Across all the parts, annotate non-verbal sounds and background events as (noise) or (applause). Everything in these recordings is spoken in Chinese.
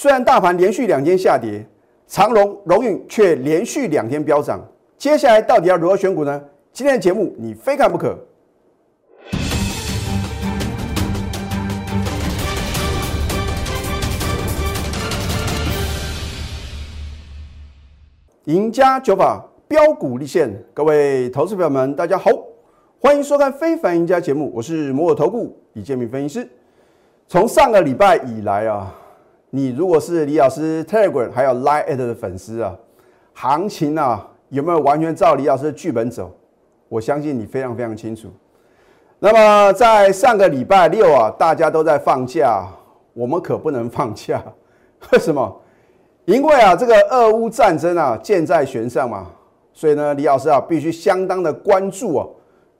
虽然大盘连续两天下跌，长荣、荣运却连续两天飙涨。接下来到底要如何选股呢？今天的节目你非看不可。赢家九法标股立现，各位投资朋友们，大家好，欢迎收看《非凡赢家》节目，我是摩尔投顾李建明分析师。从上个礼拜以来啊，你如果是李老师 Telegram 还有 Line 的粉丝啊，行情啊有没有完全照李老师的剧本走？我相信你非常非常清楚。那么在上个礼拜六啊，大家都在放假，我们可不能放假，(laughs) 为什么？因为啊，这个俄乌战争啊，箭在弦上嘛，所以呢，李老师啊，必须相当的关注啊，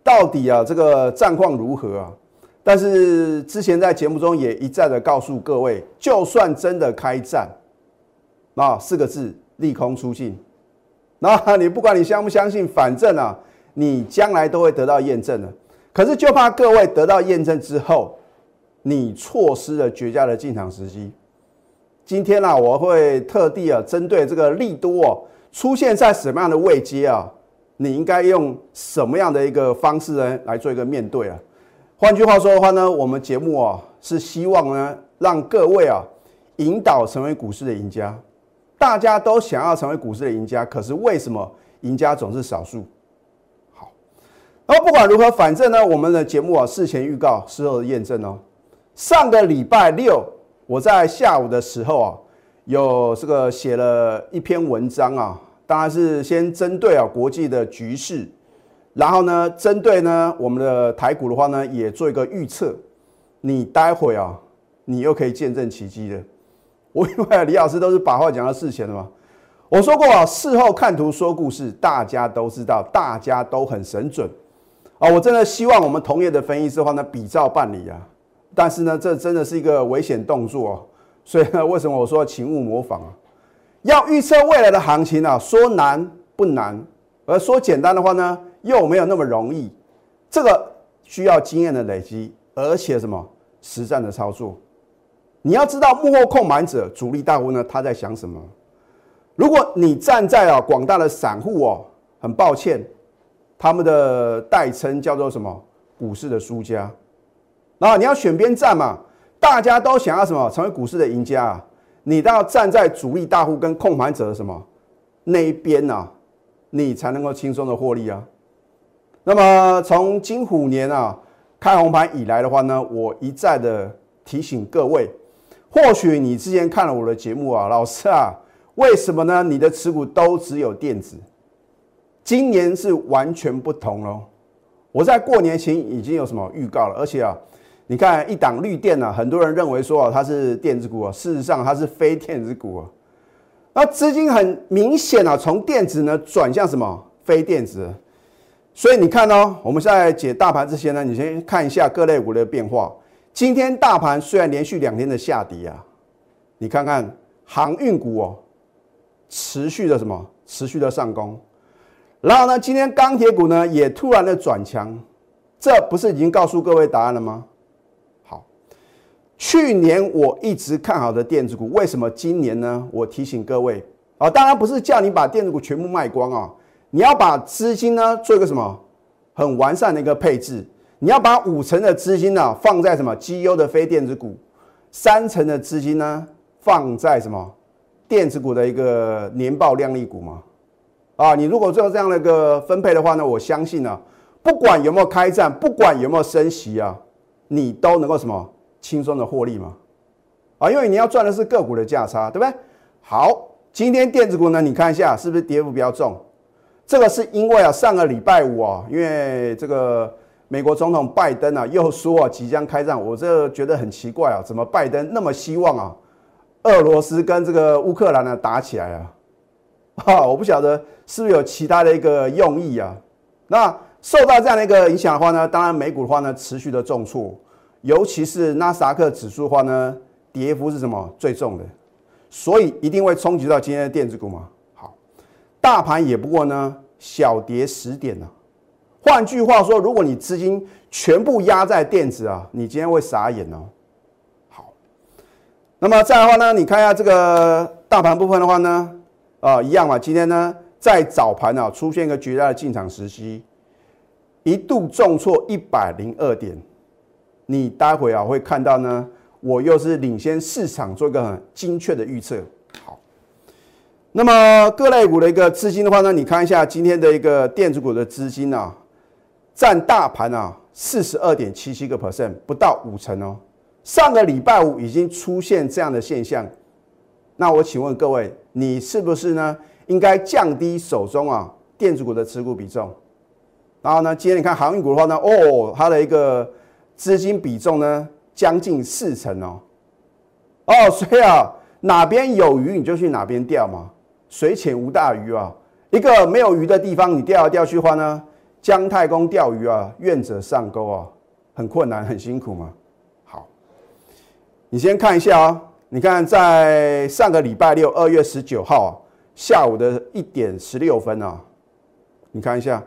到底啊，这个战况如何啊？但是之前在节目中也一再的告诉各位，就算真的开战，啊，四个字，利空出尽。那你不管你相不相信，反正啊，你将来都会得到验证的。可是就怕各位得到验证之后，你错失了绝佳的进场时机。今天呢，我会特地啊，针对这个利多哦，出现在什么样的位阶啊？你应该用什么样的一个方式呢，来做一个面对啊？换句话说的话呢，我们节目啊，是希望呢，让各位啊，引导成为股市的赢家。大家都想要成为股市的赢家，可是为什么赢家总是少数？好，那不管如何，反正呢，我们的节目啊，事前预告，事后的验证哦。上个礼拜六。我在下午的时候啊，有这个写了一篇文章啊，当然是先针对啊国际的局势，然后呢，针对呢我们的台股的话呢，也做一个预测。你待会啊，你又可以见证奇迹了。我因为李老师都是把话讲到事前的嘛，(laughs) 我说过啊，事后看图说故事，大家都知道，大家都很神准啊。我真的希望我们同业的分析师的话呢，比照办理啊。但是呢，这真的是一个危险动作，所以呢，为什么我说请勿模仿啊？要预测未来的行情啊，说难不难，而说简单的话呢，又没有那么容易。这个需要经验的累积，而且什么实战的操作。你要知道幕后控盘者、主力大户呢，他在想什么？如果你站在啊广大的散户哦，很抱歉，他们的代称叫做什么？股市的输家。然后你要选边站嘛，大家都想要什么？成为股市的赢家啊！你都要站在主力大户跟控盘者的什么那一边呐，你才能够轻松的获利啊。那么从金虎年啊开红盘以来的话呢，我一再的提醒各位，或许你之前看了我的节目啊，老师啊，为什么呢？你的持股都只有电子，今年是完全不同喽。我在过年前已经有什么预告了，而且啊。你看一档绿电呢，很多人认为说啊它是电子股啊，事实上它是非电子股啊。那资金很明显啊，从电子呢转向什么非电子。所以你看哦，我们在解大盘之前呢，你先看一下各类股的变化。今天大盘虽然连续两天的下跌啊，你看看航运股哦，持续的什么持续的上攻。然后呢，今天钢铁股呢也突然的转强，这不是已经告诉各位答案了吗？好去年我一直看好的电子股，为什么今年呢？我提醒各位啊，当然不是叫你把电子股全部卖光啊，你要把资金呢做一个什么很完善的一个配置，你要把五成的资金呢放在什么绩优的非电子股，三成的资金呢放在什么电子股的一个年报靓丽股嘛？啊，你如果做这样的一个分配的话呢，我相信呢，不管有没有开战，不管有没有升息啊，你都能够什么？轻松的获利吗？啊，因为你要赚的是个股的价差，对不对？好，今天电子股呢，你看一下是不是跌幅比较重？这个是因为啊，上个礼拜五啊，因为这个美国总统拜登啊又说啊即将开战，我这觉得很奇怪啊，怎么拜登那么希望啊，俄罗斯跟这个乌克兰呢打起来啊？哈，(laughs) 我不晓得是不是有其他的一个用意啊？那受到这样的一个影响的话呢，当然美股的话呢持续的重挫。尤其是纳斯达克指数的话呢，跌幅是什么最重的？所以一定会冲击到今天的电子股嘛。大盘也不过呢小跌十点呢。换句话说，如果你资金全部压在电子啊，你今天会傻眼哦。好，那么再来的话呢，你看一下这个大盘部分的话呢，啊，一样嘛。今天呢，在早盘啊出现一个绝佳的进场时机，一度重挫一百零二点。你待会啊会看到呢，我又是领先市场做一个很精确的预测。好，那么各类股的一个资金的话呢，你看一下今天的一个电子股的资金啊，占大盘啊四十二点七七个 percent，不到五成哦。上个礼拜五已经出现这样的现象，那我请问各位，你是不是呢？应该降低手中啊电子股的持股比重？然后呢，今天你看航运股的话呢，哦，它的一个资金比重呢将近四成哦，哦，所以啊，哪边有鱼你就去哪边钓嘛，水浅无大鱼啊。一个没有鱼的地方，你钓来钓去的话呢，姜太公钓鱼啊，愿者上钩啊，很困难，很辛苦嘛。好你先看一下啊，你看在上个礼拜六二月十九号啊下午的一点十六分啊，你看一下，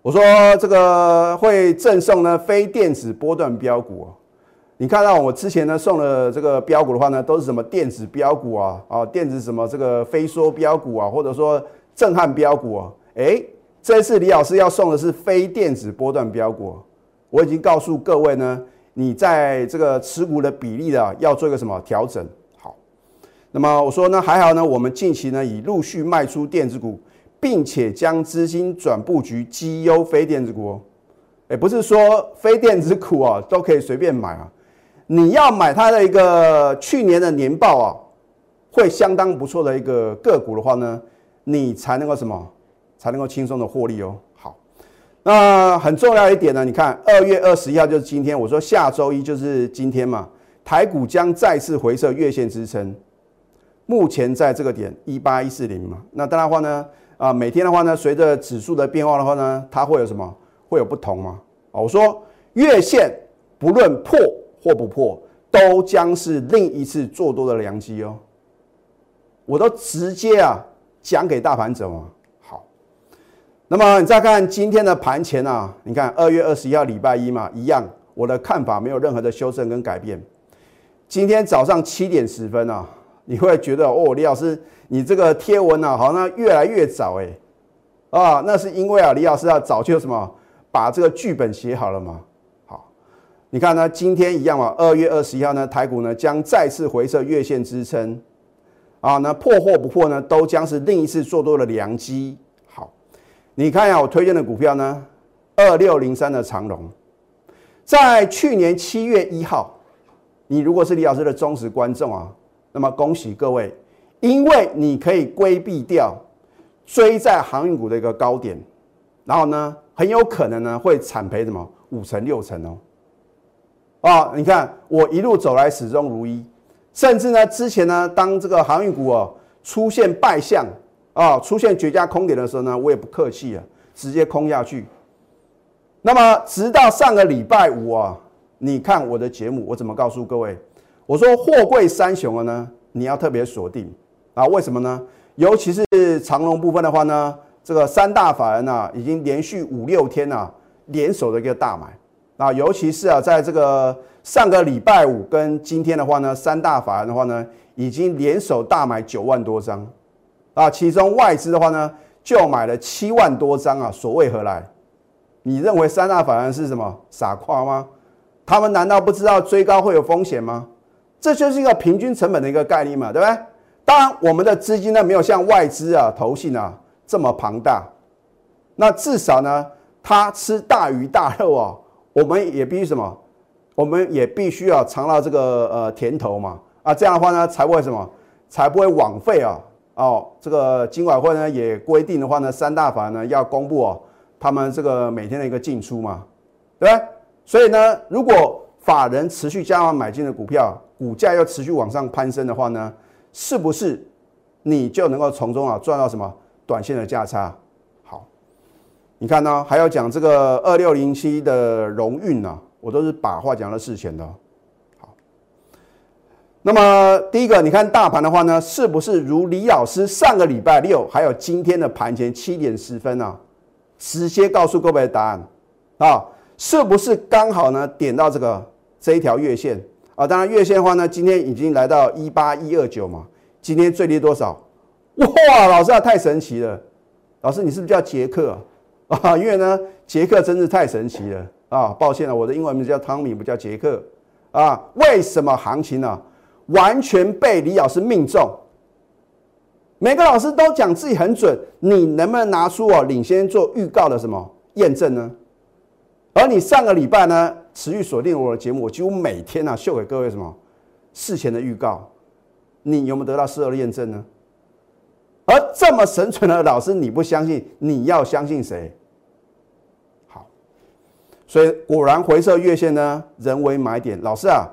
我说这个会赠送呢非电子波段标股啊，你看到我之前呢送的这个标股的话呢，都是什么电子标股啊啊，电子什么这个飞梭标股啊，或者说震撼标股啊，哎，这次李老师要送的是非电子波段标股，我已经告诉各位呢。你在这个持股的比例啊，要做一个什么调整？好，那么我说呢，还好呢，我们近期呢已陆续卖出电子股，并且将资金转布局绩优非电子股哦。哎，不是说非电子股啊都可以随便买啊，你要买它的一个去年的年报啊，会相当不错的一个个股的话呢，你才能够什么，才能够轻松的获利哦。好那很重要一点呢，你看二月二十一号就是今天，我说下周一就是今天嘛，台股将再次回测月线支撑，目前在这个点一八一四零嘛。那当然话呢，啊每天的话呢，随着指数的变化的话呢，它会有什么？会有不同吗？啊，我说月线不论破或不破，都将是另一次做多的良机哦。我都直接啊讲给大盘者嘛。好那么你再看今天的盘前啊，你看二月二十一号礼拜一嘛，一样，我的看法没有任何的修正跟改变。今天早上七点十分啊，你会觉得哦，李老师，你这个贴文啊，好像越来越早哎，啊，那是因为啊，李老师啊早就什么把这个剧本写好了嘛。你看呢，今天一样嘛，二月二十一号呢，台股呢将再次回撤月线支撑，啊，那破或不破呢，都将是另一次做多的良机。好你看一下我推荐的股票呢，二六零三的长龙，在去年七月一号，你如果是李老师的忠实观众啊，那么恭喜各位，因为你可以规避掉追在航运股的一个高点，然后呢，很有可能呢会惨赔什么五成六成哦，啊，你看我一路走来始终如一，甚至呢之前呢，当这个航运股哦出现败相。啊，出现绝佳空点的时候呢，我也不客气啊，直接空下去。那么，直到上个礼拜五啊，你看我的节目，我怎么告诉各位？我说货柜三雄了呢，你要特别锁定啊。为什么呢？尤其是长龙部分的话呢，这个三大法人啊，已经连续五六天啊，联手的一个大买啊。尤其是啊，在这个上个礼拜五跟今天的话呢，三大法人的话呢，已经联手大买九万多张。啊，其中外资的话呢，就买了七万多张啊，所谓何来？你认为三大法人是什么傻瓜吗？他们难道不知道追高会有风险吗？这就是一个平均成本的一个概念嘛，对不对？当然，我们的资金呢没有像外资啊、投信啊这么庞大，那至少呢，他吃大鱼大肉啊，我们也必须什么？我们也必须要尝到这个呃甜头嘛，啊，这样的话呢，才不会什么，才不会枉费啊。哦，这个金管会呢也规定的话呢，三大法呢要公布哦，他们这个每天的一个进出嘛，对不对？所以呢，如果法人持续加码买进的股票，股价又持续往上攀升的话呢，是不是你就能够从中啊赚到什么短线的价差？你看呢，还要讲这个二六零七的荣运呢，我都是把话讲到事前的。好那么第一个，你看大盘的话呢，是不是如李老师上个礼拜六还有今天的盘前七点十分啊，直接告诉各位的答案啊，是不是刚好呢点到这个这一条月线啊。当然月线的话呢，今天已经来到一八一二九嘛，今天最低多少？哇，老师啊，太神奇了！老师，你是不是叫杰克啊？(laughs) 啊因为呢，杰克真是太神奇了啊！抱歉了，我的英文名字叫汤米，不叫杰克啊。为什么行情呢？完全被李老师命中？每个老师都讲自己很准，你能不能拿出我领先做预告的什么验证呢？而你上个礼拜呢，持续锁定我的节目，我几乎每天啊秀给各位什么事前的预告，你有没有得到事后的验证呢？而这么神准的老师，你不相信，你要相信谁？好，所以果然回撤月线呢，人为买点。老师啊，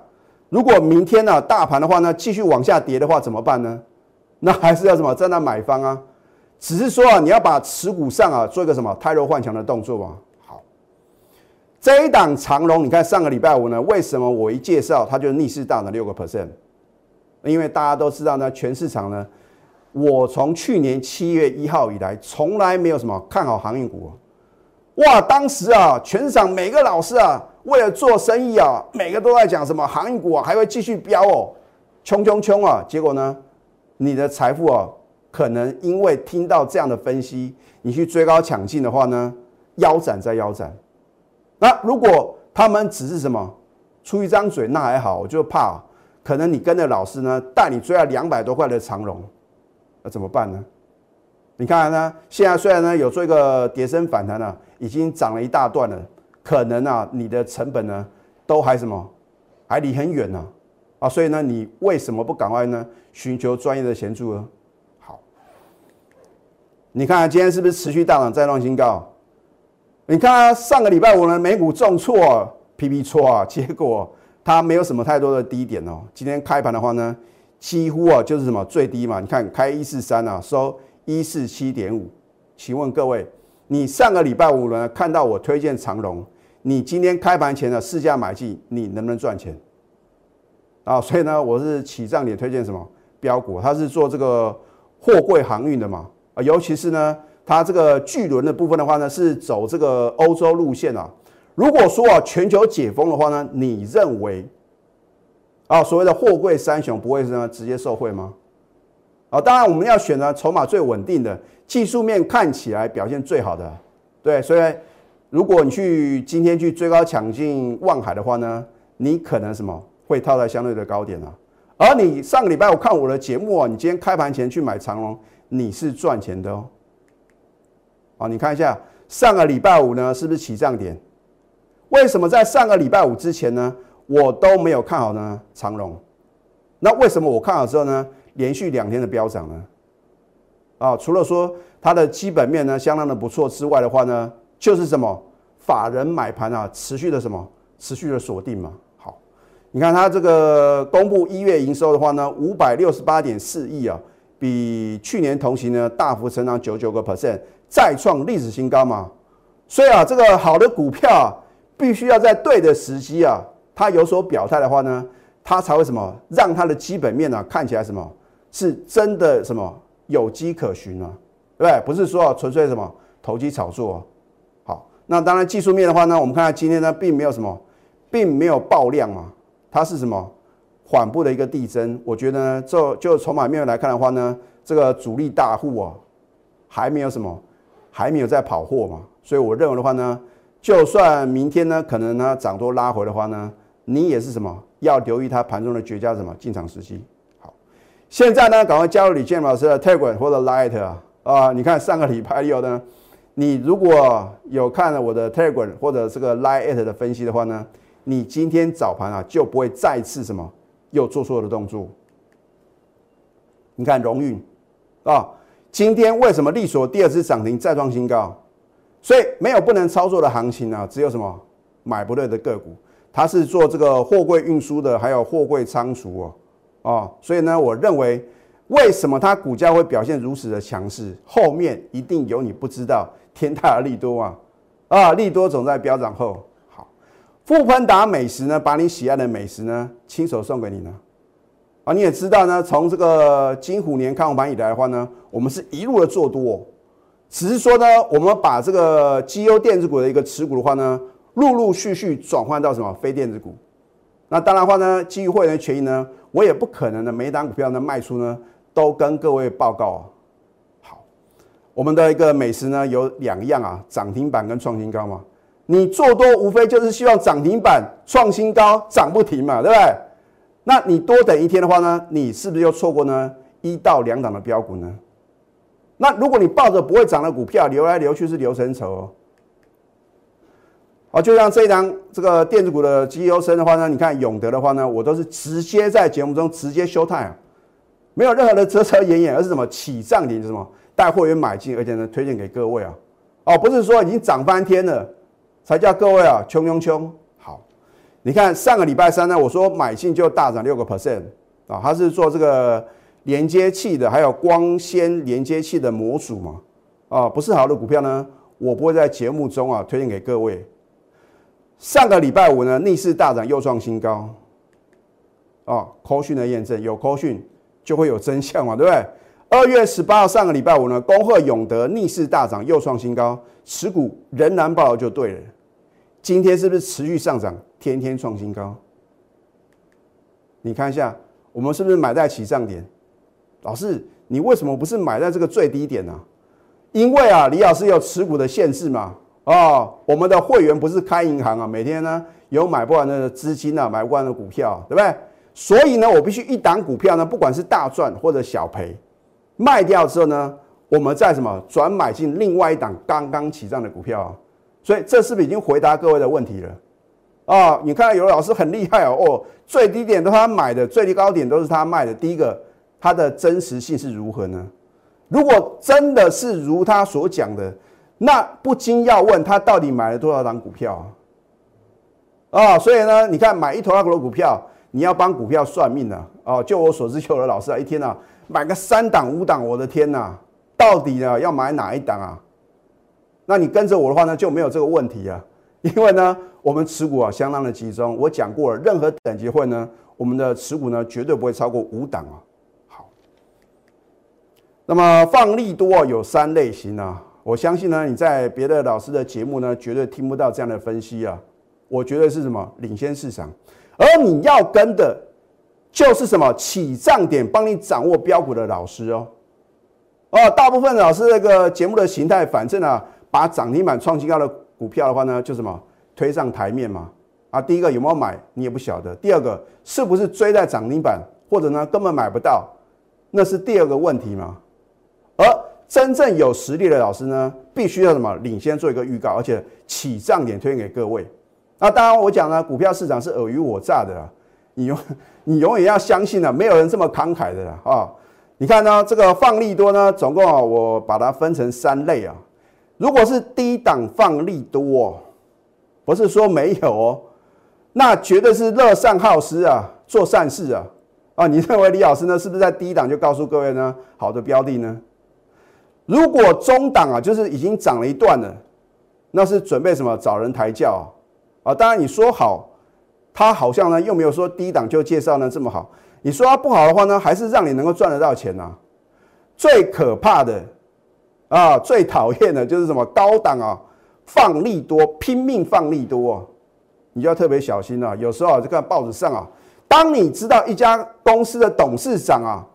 如果明天呢大盘的话呢继续往下跌的话，怎么办呢？(laughs) 那还是要什么在那买方啊？只是说啊，你要把持股上啊做一个什么太弱换强的动作嘛。好，这一档长龙，你看上个礼拜五呢，为什么我一介绍它就逆势大了六个 percent？因为大家都知道呢，全市场呢。我从去年七月一号以来，从来没有什么看好航运股。哇，当时啊，全场每个老师啊，为了做生意啊，每个都在讲什么航运股啊，还会继续飙哦，冲冲冲啊！结果呢，你的财富啊，可能因为听到这样的分析，你去追高抢进的话呢，腰斩再腰斩。那如果他们只是什么出一张嘴，那还好，我就怕可能你跟着老师呢，带你追了两百多块的长龙。那怎么办呢？你看呢？现在虽然呢有做一个跌升反弹了，已经涨了一大段了，可能啊你的成本呢都还什么，还离很远呢啊！所以呢，你为什么不赶快呢寻求专业的协助呢？好，你看今天是不是持续大涨再创新高？你看上个礼拜五呢美股重挫，，P P 挫啊，结果它没有什么太多的低点哦。今天开盘的话呢？几乎啊，就是什么最低嘛？你看开一四三啊，收一四七点五。请问各位，你上个礼拜五呢看到我推荐长龙，你今天开盘前的市价买进，你能不能赚钱？啊，所以呢，我是起涨点推荐什么标股？它是做这个货柜航运的嘛？啊，尤其是呢，它这个巨轮的部分的话呢，是走这个欧洲路线啊。如果说啊，全球解封的话呢，你认为？啊，所谓的货柜三雄不会是呢直接受贿吗？啊，当然我们要选择筹码最稳定的，技术面看起来表现最好的，对。所以如果你去今天去追高抢进望海的话呢，你可能什么会套在相对的高点啊。而你上个礼拜我看我的节目啊，你今天开盘前去买长龙，你是赚钱的哦。啊，你看一下上个礼拜五呢是不是起涨点？为什么在上个礼拜五之前呢？我都没有看好呢，长隆。那为什么我看好之后呢，连续两天的飙涨呢？啊，除了说它的基本面呢相当的不错之外的话呢，就是什么法人买盘啊，持续的什么持续的锁定嘛。好，你看它这个公布一月营收的话呢，五百六十八点四亿啊，比去年同期呢大幅成长九九个 percent，再创历史新高嘛。所以啊，这个好的股票啊，必须要在对的时机啊。它有所表态的话呢，它才会什么让它的基本面呢看起来什么是真的什么有机可循啊？对不对？不是说纯粹什么投机炒作啊。好，那当然技术面的话呢，我们看看今天呢并没有什么，并没有爆量啊，它是什么缓步的一个递增。我觉得呢，就就筹码面来看的话呢，这个主力大户啊还没有什么，还没有在跑货嘛，所以我认为的话呢，就算明天呢可能呢涨多拉回的话呢。你也是什么？要留意它盘中的绝佳什么进场时机。好，现在呢，赶快加入李建老师的 Telegram 或者 Light 啊啊！你看上个礼拜六呢，你如果有看了我的 Telegram 或者这个 Light 的分析的话呢，你今天早盘啊就不会再次什么又做错的动作。你看荣运啊，今天为什么利索第二次涨停再创新高？所以没有不能操作的行情啊，只有什么买不对的个股。它是做这个货柜运输的，还有货柜仓储哦，哦，所以呢，我认为为什么它股价会表现如此的强势，后面一定有你不知道天大的利多啊，啊，利多总在飙涨后。好，富喷达美食呢，把你喜爱的美食呢，亲手送给你呢，啊，你也知道呢，从这个金虎年开红盘以来的话呢，我们是一路的做多，只是说呢，我们把这个绩优电子股的一个持股的话呢。陆陆续续转换到什么非电子股那当然话呢，基于会员权益呢，我也不可能的每一档股票呢卖出呢都跟各位报告啊。好，我们的一个美食呢有两样啊，涨停板跟创新高嘛。你做多无非就是希望涨停板创新高涨不停嘛，对不对？那你多等一天的话呢，你是不是又错过呢一到两档的标股呢？那如果你抱着不会涨的股票流来流去是流成仇。啊，就像这一张这个电子股的绩优生的话呢，你看永德的话呢，我都是直接在节目中直接休态啊，没有任何的遮遮掩掩，而是什么起涨点是什么带会员买进，而且呢推荐给各位啊，哦，不是说已经涨翻天了才叫各位啊穷穷穷。好，你看上个礼拜三呢，我说买进就大涨六个 percent 啊，它是做这个连接器的，还有光纤连接器的模组嘛，啊，不是好的股票呢，我不会在节目中啊推荐给各位。上个礼拜五呢，逆势大涨又创新高，哦，科讯的验证有科讯就会有真相嘛，对不对？二月十八号上个礼拜五呢，恭贺永德逆势大涨又创新高，持股仍然报就对了。今天是不是持续上涨，天天创新高？你看一下，我们是不是买在起涨点？老师，你为什么不是买在这个最低点呢？因为啊，李老师有持股的限制嘛。哦，我们的会员不是开银行啊，每天呢有买不完的资金啊，买不完的股票，对不对？所以呢，我必须一档股票呢，不管是大赚或者小赔，卖掉之后呢，我们再什么转买进另外一档刚刚起涨的股票。所以这是不是已经回答各位的问题了？啊，你看有的老师很厉害哦，哦，最低点都他买的，最低高点都是他卖的。第一个，它的真实性是如何呢？如果真的是如他所讲的。那不禁要问他到底买了多少档股票啊？啊，所以呢，你看买一头那个股票，你要帮股票算命呢？哦，就我所知，有的老师啊，一天啊买个三档五档，我的天呐，到底呢要买哪一档啊？那你跟着我的话呢，就没有这个问题啊，因为呢，我们持股啊相当的集中。我讲过了，任何等级会呢，我们的持股呢绝对不会超过五档啊。好，那么放利多啊有三类型啊。我相信呢，你在别的老师的节目呢，绝对听不到这样的分析啊。我觉得是什么领先市场，而你要跟的，就是什么起涨点帮你掌握标股的老师哦。哦，大部分老师那个节目的形态，反正啊，把涨停板创新高的股票的话呢，就什么推上台面嘛。啊，第一个有没有买，你也不晓得；第二个是不是追在涨停板，或者呢根本买不到，那是第二个问题嘛。真正有实力的老师呢，必须要什么领先做一个预告，而且起涨点推荐给各位。那当然，我讲呢，股票市场是尔虞我诈的啦，你永 (laughs) 你永远要相信呢，没有人这么慷慨的啦啊。你看呢，这个放利多呢，总共啊，我把它分成三类啊。如果是低档放利多，不是说没有哦，那绝对是乐善好施啊，做善事啊。啊，你认为李老师呢，是不是在低档就告诉各位呢，好的标的呢？如果中档啊，就是已经涨了一段了，那是准备什么找人抬轿啊？当然你说好，他好像呢又没有说低档就介绍呢这么好。你说他不好的话呢，还是让你能够赚得到钱呐？最可怕的啊，最讨厌的就是什么高档啊，放利多，拼命放利多，你就要特别小心了。有时候啊，就看报纸上啊，当你知道一家公司的董事长啊。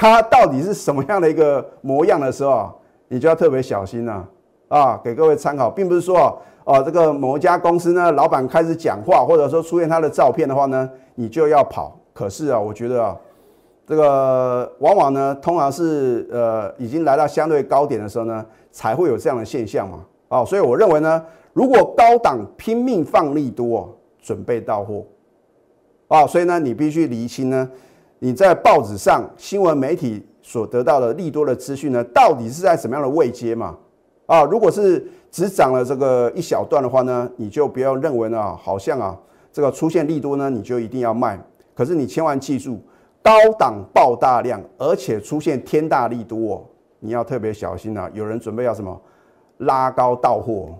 它到底是什么样的一个模样的时候，你就要特别小心了啊！给各位参考，并不是说哦，这个某一家公司呢，老板开始讲话，或者说出现他的照片的话呢，你就要跑。可是啊，我觉得啊，这个往往呢，通常是呃，已经来到相对高点的时候呢，才会有这样的现象嘛。啊，所以我认为呢，如果高档拼命放利多，准备到货啊，所以呢，你必须厘清呢。你在报纸上、新闻媒体所得到的利多的资讯呢，到底是在什么样的位阶嘛？啊，如果是只涨了这个一小段的话呢，你就不要认为呢，好像啊，这个出现利多呢，你就一定要卖。可是你千万记住，高档爆大量，而且出现天大利多，哦你要特别小心啊！有人准备要什么拉高到货。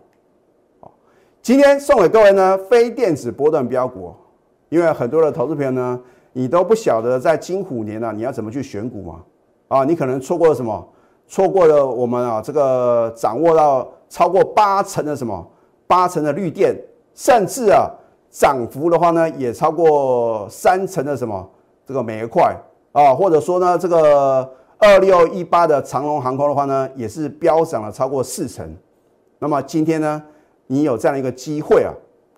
今天送给各位呢，非电子波段标股，因为很多的投资朋友呢。你都不晓得在金虎年呢，你要怎么去选股吗？啊，你可能错过了什么？错过了我们啊，这个掌握到超过八成的什么？八成的绿电，甚至啊，涨幅的话呢，也超过三成的什么这个美块啊，或者说呢，这个二六一八的长龙航空的话呢，也是飙涨了超过四成。那么今天呢，你有这样一个机会啊，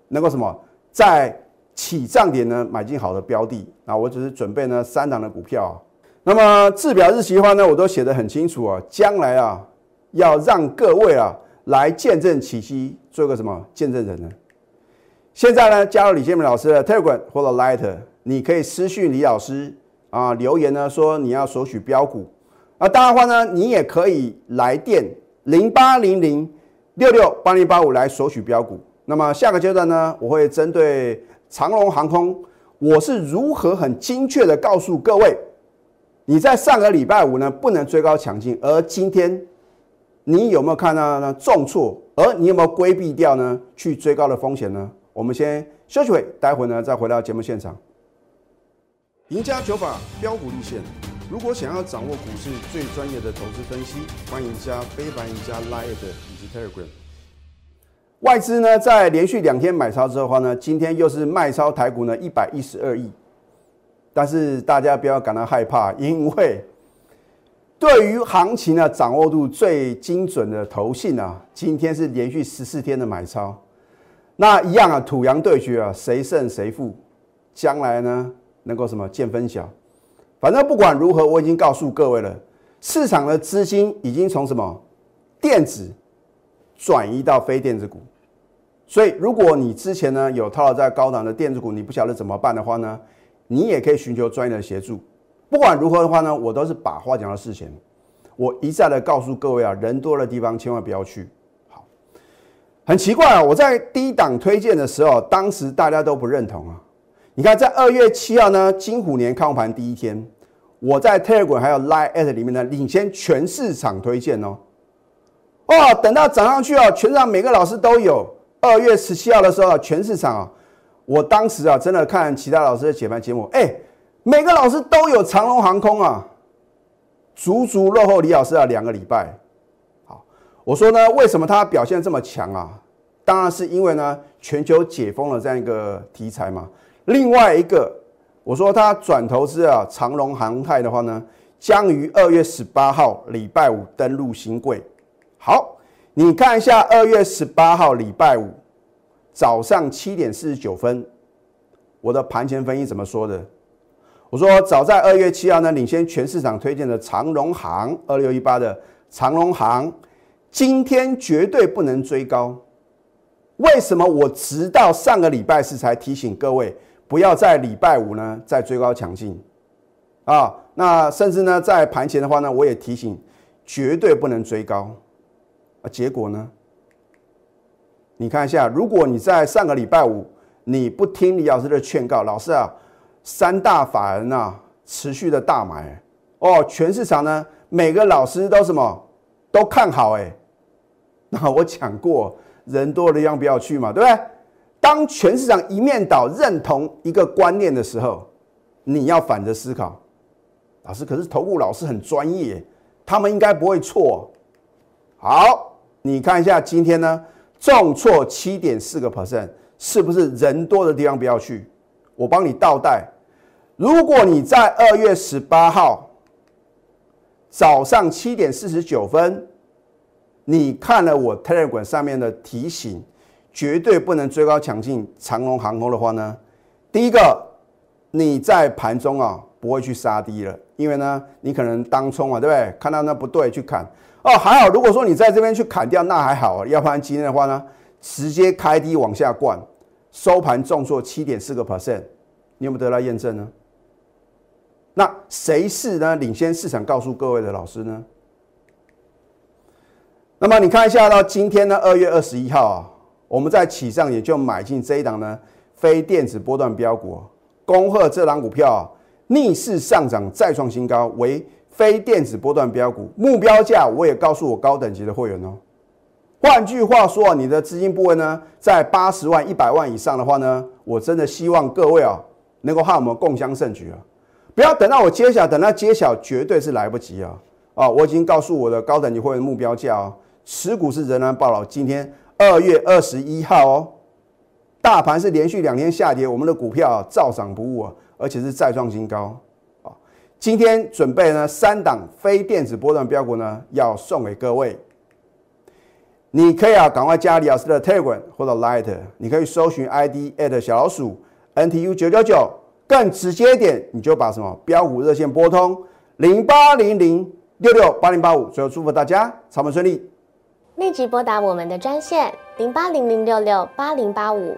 能够什么在起涨点呢买进好的标的啊，我只是准备呢三档的股票。那么制表日期的话呢，我都写得很清楚啊，将来啊要让各位啊来见证奇迹，做个什么见证人呢？现在呢，加入李建明老师的 Telegram 或者 Light，你可以私讯李老师啊，留言呢说你要索取标股。啊，当然话呢，你也可以来电零八零零六六八零八五来索取标股。那么下个阶段呢，我会针对长龙航空，我是如何很精确的告诉各位，你在上个礼拜五呢不能追高抢进，而今天你有没有看到呢重挫？而你有没有规避掉呢去追高的风险呢？我们先休息会，待会呢再回到节目现场。赢家九法标股立线，如果想要掌握股市最专业的投资分析，欢迎加非凡、赢家 Line 以及 Telegram。外资呢在连续两天买超之后的话呢，今天又是卖超台股呢一百一十二亿。但是大家不要感到害怕，因为对于行情呢掌握度最精准的投信啊，今天是连续十四天的买超。那一样啊，土洋对决啊，谁胜谁负，将来呢能够什么见分晓。反正不管如何，我已经告诉各位了，市场的资金已经从什么电子转移到非电子股。所以，如果你之前呢有套在高档的电子股，你不晓得怎么办的话呢，你也可以寻求专业的协助。不管如何的话呢，我都是把话讲到事前，我一再的告诉各位啊，人多的地方千万不要去。好很奇怪啊！我在低档推荐的时候，当时大家都不认同啊。你看，在二月七号呢，金虎年开盘第一天，我在 Telegram 还有 Line at 里面呢，领先全市场推荐哦。哦，等到涨上去哦，全场每个老师都有。二月十七号的时候，全市场啊，我当时啊，真的看其他老师的解盘节目，哎，每个老师都有长龙航空啊，足足落后李老师啊两个礼拜。好我说呢，为什么他表现这么强啊？当然是因为呢，全球解封了这样一个题材嘛。另外一个，我说他转投资啊，长龙航太的话呢，将于二月十八号礼拜五登陆新贵。好，你看一下二月十八号礼拜五早上七点四十九分，我的盘前分析怎么说的？我说早在二月七号呢，领先全市场推荐的长荣航二六一八的长荣航。今天绝对不能追高，为什么我直到上个礼拜四才提醒各位，不要在礼拜五呢再追高抢进啊？那甚至呢在盘前的话呢，我也提醒绝对不能追高啊。结果呢，你看一下，如果你在上个礼拜五你不听李老师的劝告，老师啊，三大法人啊持续的大买哦，全市场呢每个老师都什么都看好哎。那我讲过，人多的地方不要去嘛，对不对？当全市场一面倒认同一个观念的时候，你要反着思考。老师，可是投顾老师很专业，他们应该不会错。好，你看一下今天呢，重挫七点四个 percent，是不是人多的地方不要去？我帮你倒带。如果你在二月十八号早上七点四十九分。你看了我 Telegram 上面的提醒，绝对不能追高抢进长龙航空的话呢，第一个你在盘中啊不会去杀低了，因为呢你可能当冲啊，对不对？看到那不对去砍哦，还好，如果说你在这边去砍掉，那还好，要不然今天的话呢，直接开低往下灌，收盘重挫七点四个 percent，你有没有得到验证呢？那谁是呢领先市场告诉各位的老师呢？那么你看一下，到今天呢，二月二十一号啊，我们在起上也就买进这一档呢，非电子波段标股，恭贺这档股票啊，逆势上涨再创新高，为非电子波段标股，目标价我也告诉我高等级的会员哦。换句话说，你的资金部位呢，在八十万、一百万以上的话呢，我真的希望各位啊，能够和我们共襄盛举啊，不要等到我揭晓，等到揭晓绝对是来不及啊啊！我已经告诉我的高等级会员目标价哦。持股是仍然报了，今天二月二十一号哦，大盘是连续两天下跌，我们的股票啊照涨不误啊，而且是再创新高。今天准备呢三档非电子波段标股呢，要送给各位。你可以啊，赶快加李老师的 Telegram 或者 Light，你可以搜寻 ID at 小老鼠 NTU 九九九，更直接一点，你就把什么标股热线拨通零八零零六六八零八五。最后祝福大家操盘顺利，立即拨打我们的专线零八零零六六八零八五